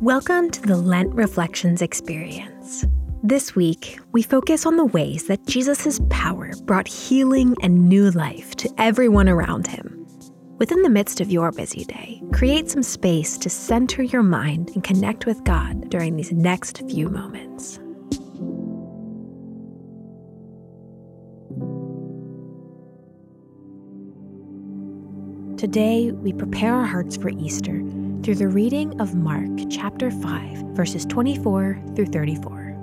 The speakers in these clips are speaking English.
Welcome to the Lent Reflections Experience. This week, we focus on the ways that Jesus' power brought healing and new life to everyone around him. Within the midst of your busy day, create some space to center your mind and connect with God during these next few moments. Today, we prepare our hearts for Easter through the reading of Mark chapter 5, verses 24 through 34.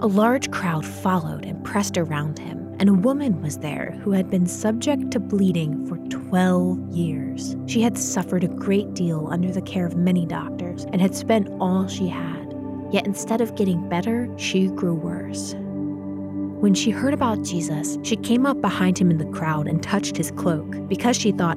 A large crowd followed and pressed around him, and a woman was there who had been subject to bleeding for 12 years. She had suffered a great deal under the care of many doctors and had spent all she had. Yet instead of getting better, she grew worse. When she heard about Jesus, she came up behind him in the crowd and touched his cloak because she thought,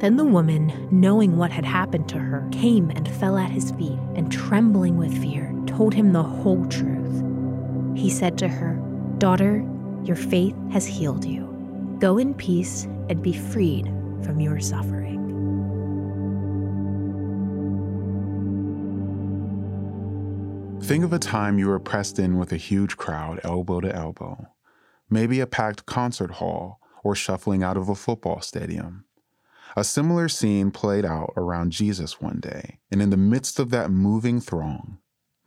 Then the woman, knowing what had happened to her, came and fell at his feet, and trembling with fear, told him the whole truth. He said to her, Daughter, your faith has healed you. Go in peace and be freed from your suffering. Think of a time you were pressed in with a huge crowd, elbow to elbow. Maybe a packed concert hall or shuffling out of a football stadium. A similar scene played out around Jesus one day, and in the midst of that moving throng,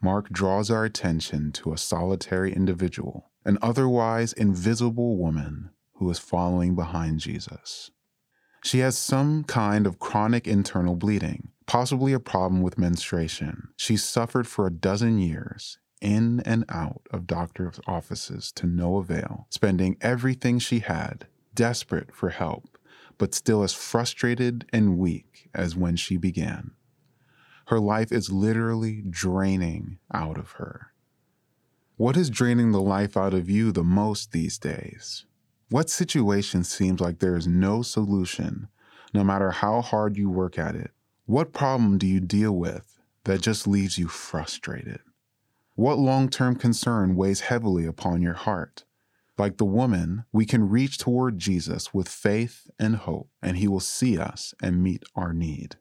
Mark draws our attention to a solitary individual, an otherwise invisible woman who is following behind Jesus. She has some kind of chronic internal bleeding, possibly a problem with menstruation. She suffered for a dozen years, in and out of doctor's offices to no avail, spending everything she had, desperate for help but still as frustrated and weak as when she began. Her life is literally draining out of her. What is draining the life out of you the most these days? What situation seems like there is no solution, no matter how hard you work at it? What problem do you deal with that just leaves you frustrated? What long term concern weighs heavily upon your heart? Like the woman, we can reach toward Jesus with faith and hope, and he will see us and meet our need.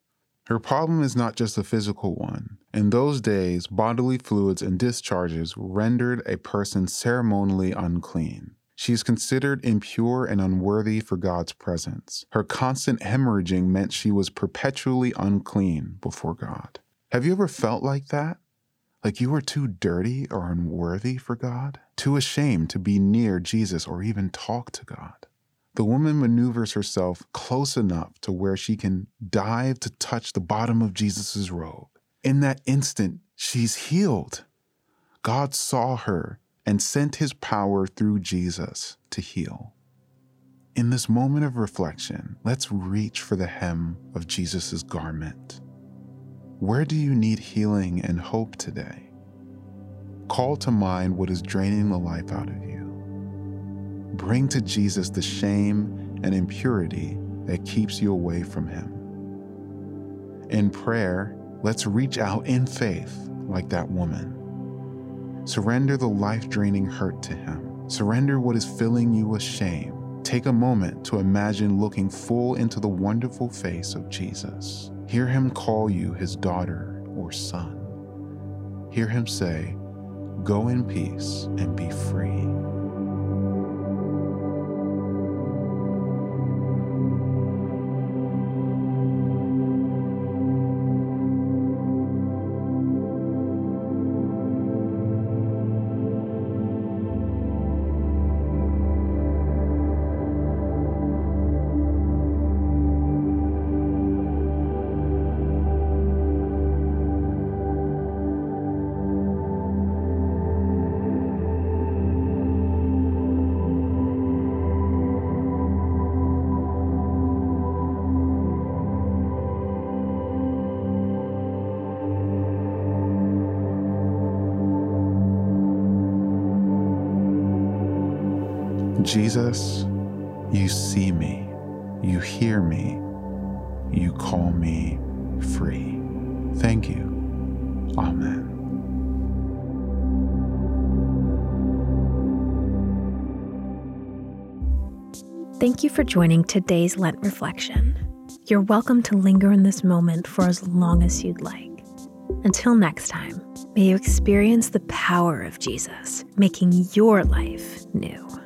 Her problem is not just a physical one. In those days, bodily fluids and discharges rendered a person ceremonially unclean. She is considered impure and unworthy for God's presence. Her constant hemorrhaging meant she was perpetually unclean before God. Have you ever felt like that? Like you were too dirty or unworthy for God? Too ashamed to be near Jesus or even talk to God? The woman maneuvers herself close enough to where she can dive to touch the bottom of Jesus' robe. In that instant, she's healed. God saw her and sent his power through Jesus to heal. In this moment of reflection, let's reach for the hem of Jesus' garment. Where do you need healing and hope today? Call to mind what is draining the life out of you. Bring to Jesus the shame and impurity that keeps you away from Him. In prayer, let's reach out in faith like that woman. Surrender the life draining hurt to Him. Surrender what is filling you with shame. Take a moment to imagine looking full into the wonderful face of Jesus. Hear him call you his daughter or son. Hear him say, Go in peace and be free. Jesus, you see me, you hear me, you call me free. Thank you. Amen. Thank you for joining today's Lent reflection. You're welcome to linger in this moment for as long as you'd like. Until next time, may you experience the power of Jesus, making your life new.